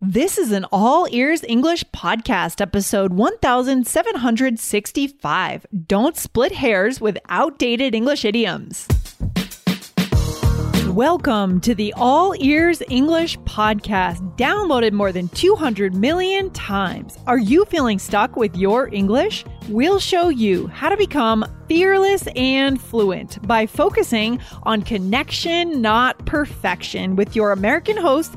This is an all ears English podcast, episode 1765. Don't split hairs with outdated English idioms. Welcome to the All Ears English podcast, downloaded more than 200 million times. Are you feeling stuck with your English? We'll show you how to become fearless and fluent by focusing on connection, not perfection, with your American host.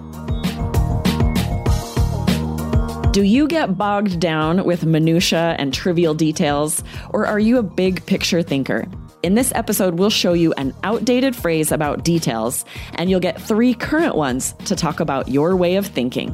Do you get bogged down with minutia and trivial details, or are you a big picture thinker? In this episode, we'll show you an outdated phrase about details, and you'll get three current ones to talk about your way of thinking.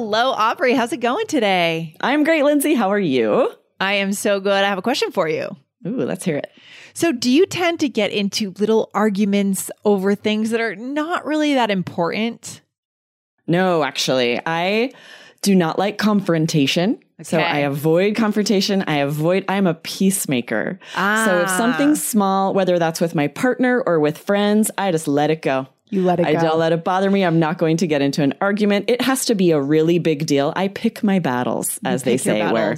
Aubrey. How's it going today? I'm great, Lindsay. How are you? I am so good. I have a question for you. Ooh, let's hear it. So, do you tend to get into little arguments over things that are not really that important? No, actually, I do not like confrontation. So I avoid confrontation. I avoid, I'm a peacemaker. Ah. So if Ah. something's small, whether that's with my partner or with friends, I just let it go. You let it I go. don't let it bother me. I'm not going to get into an argument. It has to be a really big deal. I pick my battles, as they say, where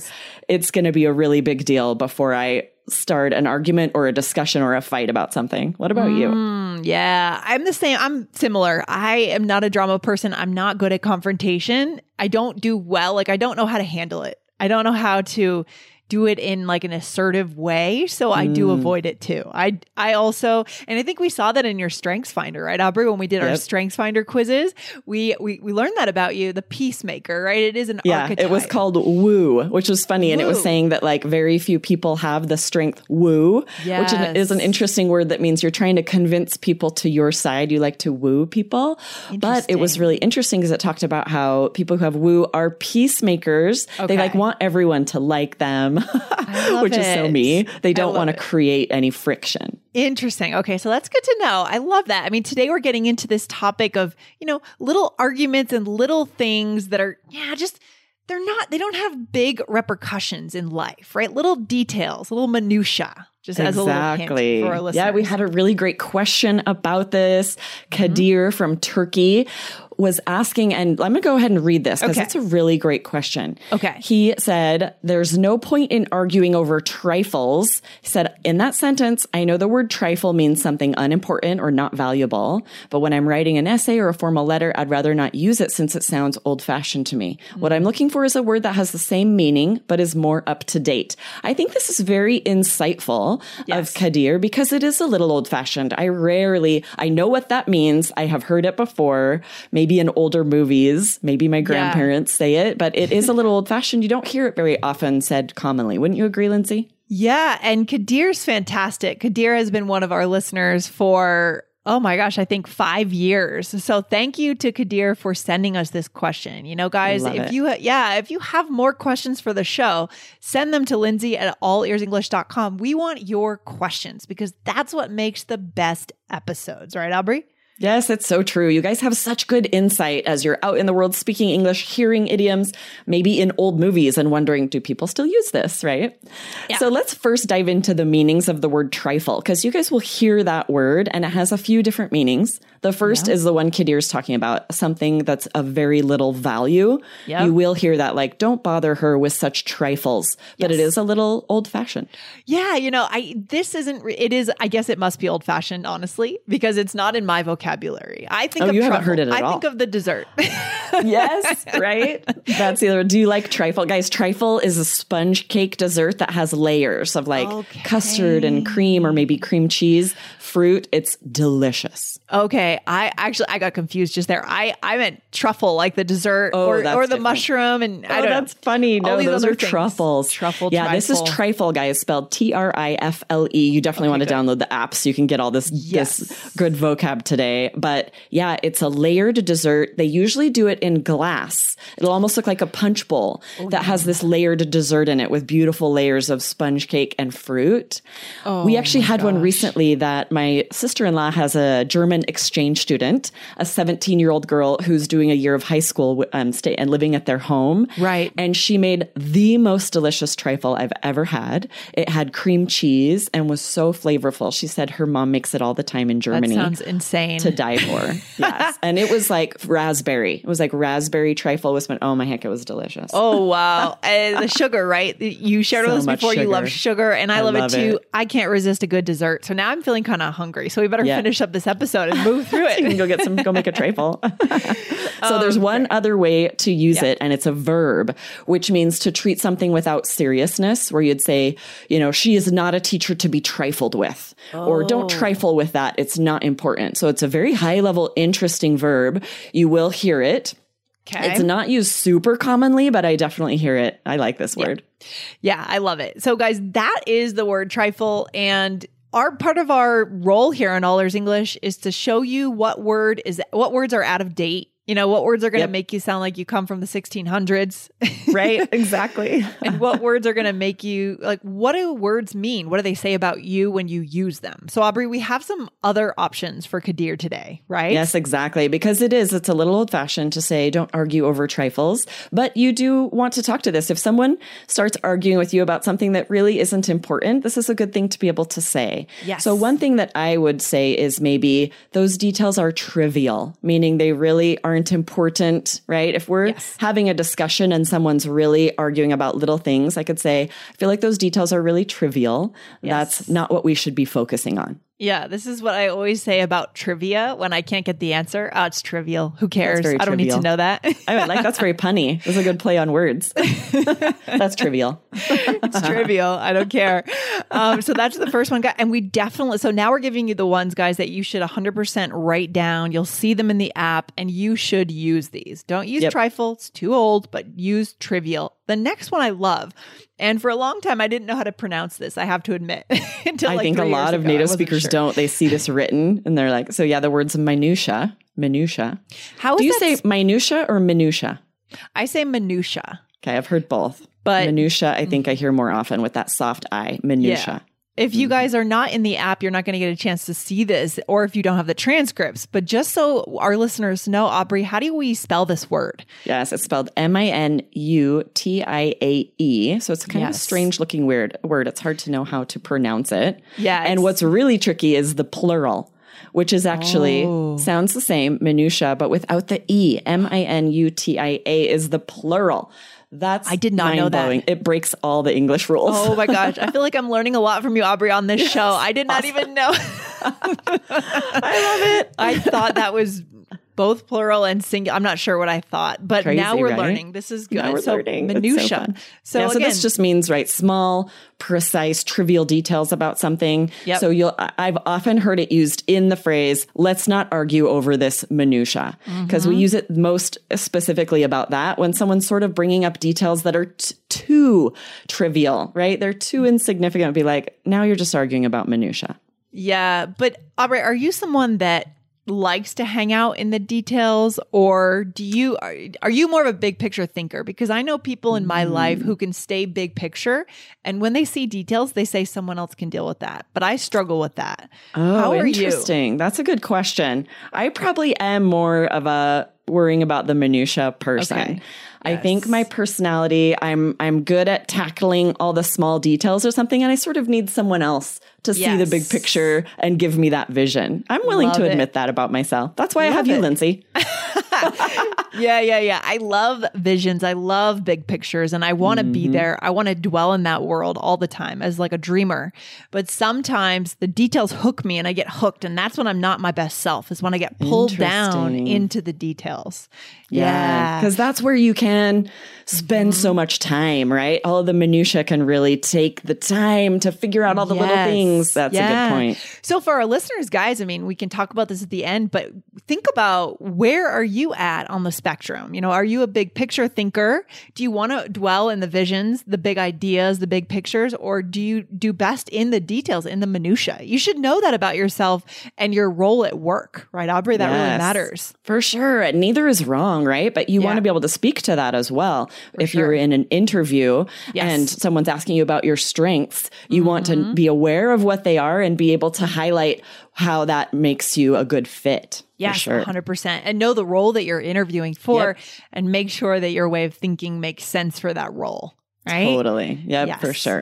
it's going to be a really big deal before I start an argument or a discussion or a fight about something. What about you? Mm, yeah, I'm the same. I'm similar. I am not a drama person. I'm not good at confrontation. I don't do well. Like, I don't know how to handle it. I don't know how to do it in like an assertive way. So I do mm. avoid it too. I I also and I think we saw that in your strengths finder, right, Aubrey, when we did our strengths finder quizzes. We we we learned that about you, the peacemaker, right? It is an Yeah, archetype. it was called woo, which was funny. And it was saying that like very few people have the strength woo, which is an interesting word that means you're trying to convince people to your side. You like to woo people. But it was really interesting because it talked about how people who have woo are peacemakers. Okay. They like want everyone to like them, which is so me. They don't want to create any friction. Interesting. Okay, so that's good to know. I love that. I mean, today we're getting into this topic of, you know, little arguments and little things that are, yeah, just they're not they don't have big repercussions in life, right? Little details, little minutia. Just as a little hint for our listeners. Yeah, we had a really great question about this. Kadir from Turkey was asking, and I'm going to go ahead and read this because Okay. it's a really great question. Okay. He said, There's no point in arguing over trifles. He said, In that sentence, I know the word trifle means something unimportant or not valuable, but when I'm writing an essay or a formal letter, I'd rather not use it since it sounds old fashioned to me. What I'm looking for is a word that has the same meaning, but is more up to date. I think this is very insightful Yes. of Kadir because it is a little old fashioned. I rarely, I know what that means. I have heard it before, maybe in older movies, maybe my grandparents say it, but it is a little old fashioned. You don't hear it very often said commonly. Wouldn't you agree, Lindsay? Yeah, and Kadir's fantastic. Kadir has been one of our listeners for oh my gosh, I think 5 years. So thank you to Kadir for sending us this question. You know, guys, Love if it. you ha- yeah, if you have more questions for the show, send them to Lindsay at allearsenglish.com. We want your questions because that's what makes the best episodes, right, Aubrey? Yes, it's so true. You guys have such good insight as you're out in the world speaking English, hearing idioms, maybe in old movies, and wondering, do people still use this, right? So let's first dive into the meanings of the word trifle, because you guys will hear that word and it has a few different meanings. The first is the one Kadir's talking about, something that's of very little value. Yep. You will hear that, like, don't bother her with such trifles, but it Yes. is a little old fashioned. Yeah, you know, I this isn't. It is. I guess it must be old fashioned, honestly, because it's not in my vocabulary. I think. Oh, of you haven't heard it at I all. think of the dessert. yes, right? That's the other. Do you like trifle? Guys, trifle is a sponge cake dessert that has layers of like Okay. custard and cream or maybe cream cheese, fruit. It's delicious. okay, I actually I got confused just there. I I meant truffle, like the dessert, Oh, or or the different. mushroom, and I oh, don't know. that's funny. All No, those are things. truffles. Truffle, Yeah, this is trifle. trifle, guys, spelled T R I F L E. You definitely want to good. download the app so you can get all this Yes. this good vocab today. But yeah, it's a layered dessert. They usually do it in glass. It'll almost look like a punch bowl Oh, that has this layered dessert in it with beautiful layers of sponge cake and fruit. Oh we actually had one recently that my sister-in-law has a German exchange student, a 17-year-old girl who's doing a year of high school um, stay and living at their home. Right. And she made the most delicious trifle I've ever had. It had cream cheese and was so flavorful. She said her mom makes it all the time in That Germany sounds insane. to die for. yes. And it was like raspberry. It was like raspberry trifle with, oh my heck, it was delicious. Oh wow, and the sugar, right? You shared So with us before. You love sugar. sugar, and I, I love, love it too. it. I can't resist a good dessert, so now I'm feeling kind of hungry. So we better Yeah. finish up this episode and move through you can go get some, go make a trifle. so um, there's one other way to use Yeah. it, and it's a verb, which means to treat something without seriousness, where you'd say, you know, she is not a teacher to be trifled with, or don't oh. trifle with that. It's not important. So it's a very high level, interesting verb. You will hear it. Okay. It's not used super commonly, but I definitely hear it. I like this word. Yeah, I love it. So, guys, that is the word trifle. And our part of our role here on All Ears English is to show you what word is what words are out of date. You know, what words are going to Yep. make you sound like you come from the 1600s, Right? exactly. and what words are going to make you like. What do words mean? What do they say about you when you use them? So, Aubrey, we have some other options for Kadir today, right? Yes, exactly. Because it is, it's a little old fashioned to say, don't argue over trifles, but you do want to talk to this. If someone starts arguing with you about something that really isn't important, this is a good thing to be able to say. Yes. So, one thing that I would say is maybe those details are trivial, meaning they really aren't important, right? If we're Yes. having a discussion and someone's really arguing about little things, I could say, I feel like those details are really trivial. That's not what we should be focusing on. Yeah, this is what I always say about trivia when I can't get the answer. Oh, it's trivial. Who cares? I don't need to know that. I mean, like that's very punny. It's a good play on words. that's trivial. it's trivial. I don't care. Um, so that's the first one, guy. And we definitely, so now we're giving you the ones, guys, that you should 100% write down. You'll see them in the app and you should use these. Don't use Yep. trifle, it's too old, but use trivial. The next one I love. And for a long time, I didn't know how to pronounce this, I have to admit. Until I like think a lot of ago, native speakers sure. don't. They see this written and they're like, so yeah, the words minutia, minutia. How Do you say minutia or minutia? I say minutia. Okay, I've heard both. But- minutia, I think I hear more often with that soft I. Minutia. If Mm-hmm. you guys are not in the app, you're not going to get a chance to see this, or if you don't have the transcripts. But just so our listeners know, Aubrey, how do we spell this word? Yes, it's spelled M I N U T I A E. So it's kind of a strange looking weird word. It's hard to know how to pronounce it. Yeah, And what's really tricky is the plural, which is actually Oh. sounds the same, minutia, but without the E. M I N U T I A is the plural. That's I did not know that. It breaks all the English rules. Oh my gosh. I feel like I'm learning a lot from you, Aubrey, on this show. I did not even know. I love it. I thought that was both plural and singular. I'm not sure what I thought, but Crazy, now we're right? learning. This is good. Now we're so learning. It's so minutia. fun. So, yeah, so again, this just means right small, precise, trivial details about something. Yep. So you'll I've often heard it used in the phrase "Let's not argue over this minutia" because Mm-hmm. we use it most specifically about that when someone's sort of bringing up details that are t- too trivial, right? They're too insignificant. It'd be like now you're just arguing about minutia. Yeah, but Aubrey, are you someone that likes to hang out in the details or do you are, are you more of a big picture thinker because I know people in my life Mm. who can stay big picture and when they see details they say someone else can deal with that but I struggle with that. Oh, How are you? interesting. That's a good question. I probably am more of a worrying about the minutia person. Okay. I think my personality, I'm I'm good at tackling all the small details or something, and I sort of need someone else to see the big picture and give me that vision. I'm willing Love to it. admit that about myself. That's why I have Love you. Lindsay. Yeah, yeah, yeah. I love visions. I love big pictures and I want to be mm-hmm. there. I want to dwell in that world all the time as like a dreamer. But sometimes the details hook me and I get hooked. And that's when I'm not my best self, is when I get pulled down into the details. Yeah, Yeah. because that's where you can spend so mm-hmm. much time, right? All of the minutia can really take the time to figure out all the little things. That's a good point. So for our listeners, guys, I mean, we can talk about this at the end, but think about where are you at on the spectrum? You know, are you a big picture thinker? Do you want to dwell in the visions, the big ideas, the big pictures, or do you do best in the details, in the minutia? You should know that about yourself and your role at work, right, Aubrey? That really matters. For sure. Neither is wrong, right? But you Yeah. want to be able to speak to that as well. if sure. you're in an interview Yes. and someone's asking you about your strengths, you want Mm-hmm. to be aware of what they are and be able to highlight how that makes you a good fit. Yes, sure. 100%. And know the role that you're interviewing for and make sure that your way of thinking makes sense for that role, right? Totally. Yep, for sure.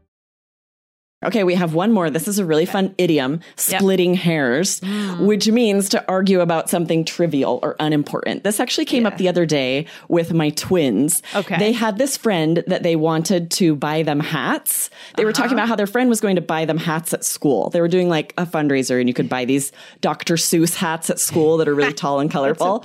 Okay, we have one more. This is a really fun idiom, splitting hairs, Mm. which means to argue about something trivial or unimportant. This actually came up the other day with my twins. Okay. They had this friend that they wanted to buy them hats. They were Uh-huh. talking about how their friend was going to buy them hats at school. They were doing like a fundraiser and you could buy these Dr. Seuss hats at school that are really tall and colorful.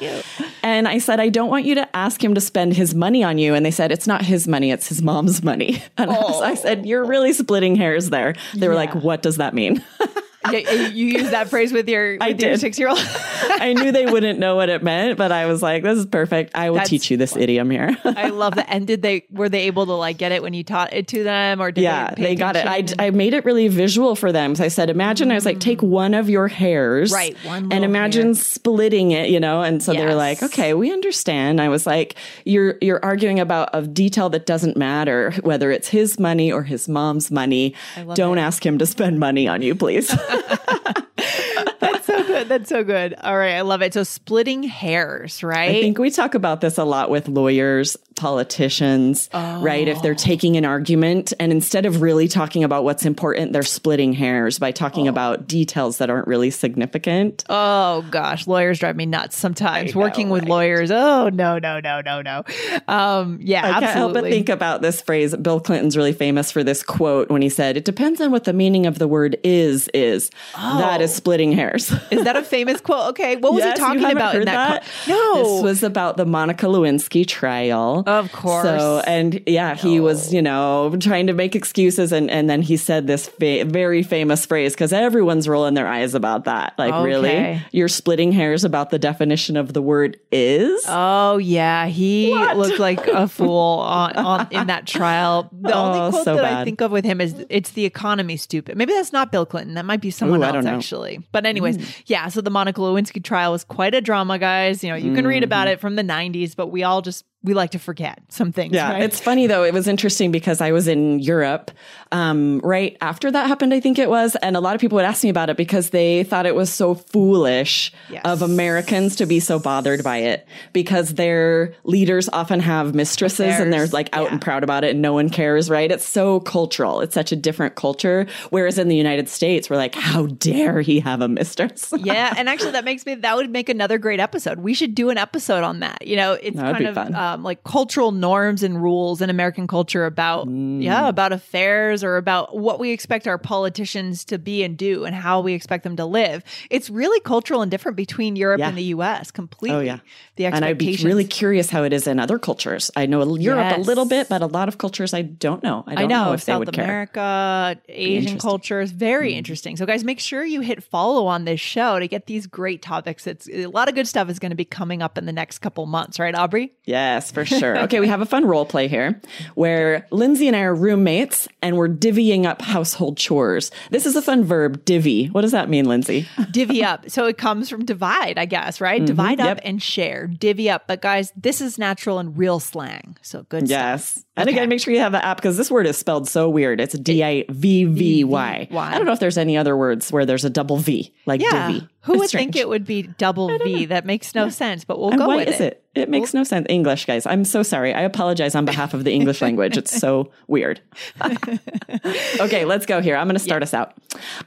And I said, I don't want you to ask him to spend his money on you. And they said, it's not his money, it's his mom's money. And I was- I said, you're really splitting hairs there. They were like, what does that mean? Yeah, you use that phrase with your, with your six year old. I knew they wouldn't know what it meant, but I was like, this is perfect. I will That's teach you this idiom here. I love that. And did they were they able to like get it when you taught it to them, or did yeah, they, they got it. I. I made it really visual for them. So I said, imagine, I was like, take one of your hairs. Right, one And imagine hair. splitting it, you know? And so they were like, okay, we understand. I was like, you're, you're arguing about a detail that doesn't matter, whether it's his money or his mom's money. Don't ask him to spend money on you, please. That's so good. That's so good. All right, I love it. So splitting hairs, right? I think we talk about this a lot with lawyers, politicians, right? If they're Oh. taking an argument and instead of really talking about what's important, they're splitting hairs by Oh. talking about details that aren't really significant. Oh gosh, lawyers drive me nuts sometimes. Working with lawyers. Oh no, no, no, no, no. Um, yeah, I can't help but think about this phrase. Bill Clinton's really famous for this quote when he said, It depends on what the meaning of the word is, is. That is splitting hairs. Is that a famous quote? Okay, what was Yes, he talking about in heard that? quote? No, This was about the Monica Lewinsky trial. Of course. So, and yeah, he was, you know, trying to make excuses. And, and then he said this fa- very famous phrase because everyone's rolling their eyes about that. Like, really? You're splitting hairs about the definition of the word is? Oh yeah, he looked like a fool on, on in that trial. The Oh, only quote so that I think of with him is "It's the economy, stupid." Maybe that's not Bill Clinton. That might be someone Ooh, else actually. But anyways, mm. yeah. So the Monica Lewinsky trial was quite a drama, guys. You know, you can read mm-hmm. about it from the '90s, but we all just we like to forget some things. Yeah, right? it's funny though. It was interesting because I was in Europe um, right after that happened, I think it was, and a lot of people would ask me about it because they thought it was so foolish Yes. of Americans to be so bothered by it because their leaders often have mistresses and they're like out yeah. and proud about it and no one cares, right? It's so cultural. It's such a different culture. Whereas in the United States, we're like, how dare he have a mistress? yeah, and actually, that makes me that would make another great episode. We should do an episode on that. You know, it's That would kind of. Uh, um, like cultural norms and rules in American culture about Mm. yeah about affairs or about what we expect our politicians to be and do and how we expect them to live. It's really cultural and different between Europe Yeah. and the U.S. Completely. Oh, yeah. the And I'd be really curious how it is in other cultures. I know Europe a little bit, but a lot of cultures I don't know. I don't I know, if they South would care. America, Asian interesting. Hmm. cultures, very interesting. So, guys, make sure you hit follow on this show to get these great topics. It's a lot of good stuff is going to be coming up in the next couple months, right, Aubrey? Yes, for sure. Okay, we have a fun role play here where Lindsay and I are roommates and we're divvying up household chores. This is a fun verb, divvy. What does that mean, Lindsay? divvy up. So it comes from divide, I guess, right? Divide up Mm-hmm. yep. and share. Divvy up. But guys, this is natural and real slang. So good Yes. stuff. And Okay. again, make sure you have the app because this word is spelled so weird. It's D I V V Y. I don't know if there's any other words where there's a double V, like Yeah. divvy. Who It's would strange. think it would be double V? That makes no sense, but we'll And go why with is it? It makes no sense. English, guys. I'm so sorry. I apologize on behalf of the English language. It's so weird. okay, let's go here. I'm going to start us out.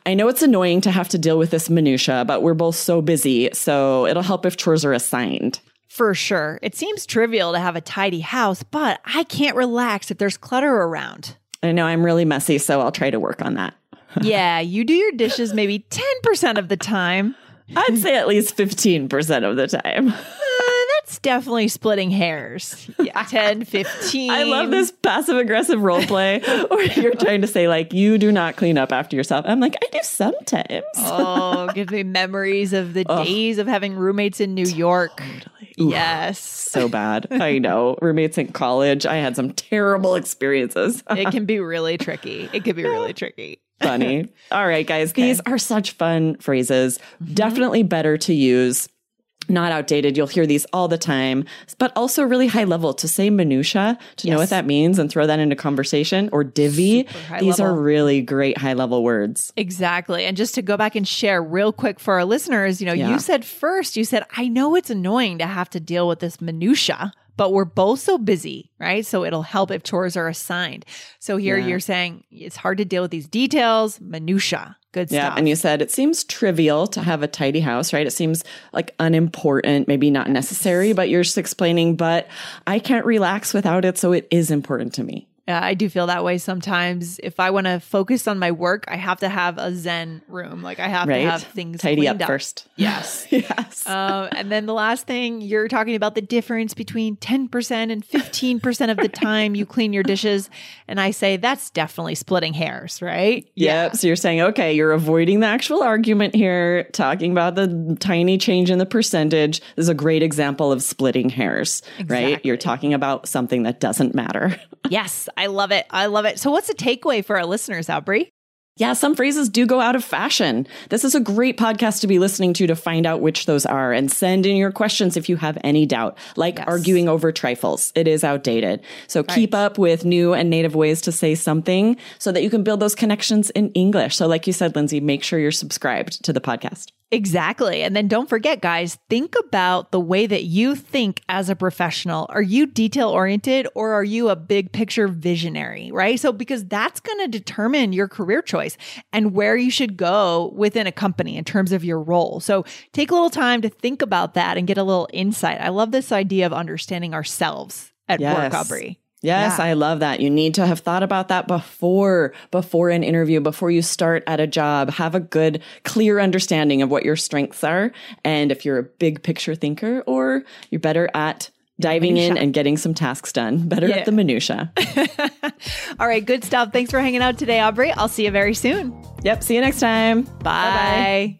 I know it's annoying to have to deal with this minutia, but we're both so busy, so it'll help if chores are assigned. For sure. It seems trivial to have a tidy house, but I can't relax if there's clutter around. I know I'm really messy, so I'll try to work on that. yeah, you do your dishes maybe 10% of the time. I'd say at least 15% of the time. That's definitely splitting hairs. Yeah, 10, 15. I love this passive aggressive role play where you're trying to say, like, you do not clean up after yourself. I'm like, I do sometimes. Oh, give me memories of the days of having roommates in New York. Yes. so bad. I know. Roommates in college, I had some terrible experiences. It can be really tricky. It can be really tricky. Funny. All right, guys. These are such fun phrases. Mm-hmm. Definitely better to use. Not outdated. You'll hear these all the time, but also really high level to say minutia, to know what that means and throw that into conversation or divvy. These are really great high level words. Exactly. And just to go back and share real quick for our listeners, you know, Yeah. you said first, you said, I know it's annoying to have to deal with this minutia, but we're both so busy, right? So it'll help if chores are assigned. So here Yeah. you're saying it's hard to deal with these details, minutia. Good Yeah. stuff. And you said it seems trivial to have a tidy house, right? It seems like unimportant, maybe not necessary, but you're just explaining, but I can't relax without it. So it is important to me. Yeah, I do feel that way sometimes. If I want to focus on my work, I have to have a Zen room. Like I have Right? to have things Tidy cleaned up first. Yes. yes. Um, and then the last thing you're talking about the difference between 10% and 15% of the time you clean your dishes. And I say that's definitely splitting hairs, right? Yep. So you're saying, okay, you're avoiding the actual argument here, talking about the tiny change in the percentage. This is a great example of splitting hairs, right? You're talking about something that doesn't matter. Yes, I love it. I love it. So, what's the takeaway for our listeners, Aubrey? Yeah, some phrases do go out of fashion. This is a great podcast to be listening to to find out which those are and send in your questions if you have any doubt, like Yes. arguing over trifles. It is outdated. So keep up with new and native ways to say something so that you can build those connections in English. So like you said, Lindsay, make sure you're subscribed to the podcast. Exactly. And then don't forget, guys, think about the way that you think as a professional. Are you detail oriented or are you a big picture visionary, right? So, because that's going to determine your career choice and where you should go within a company in terms of your role. So, take a little time to think about that and get a little insight. I love this idea of understanding ourselves at work, Yes. Aubrey. Yes, Yeah. I love that. You need to have thought about that before before an interview, before you start at a job. Have a good clear understanding of what your strengths are and if you're a big picture thinker or you're better at diving in and getting some tasks done, better Yeah. at the minutia. All right, good stuff. Thanks for hanging out today, Aubrey. I'll see you very soon. yep, see you next time. Bye.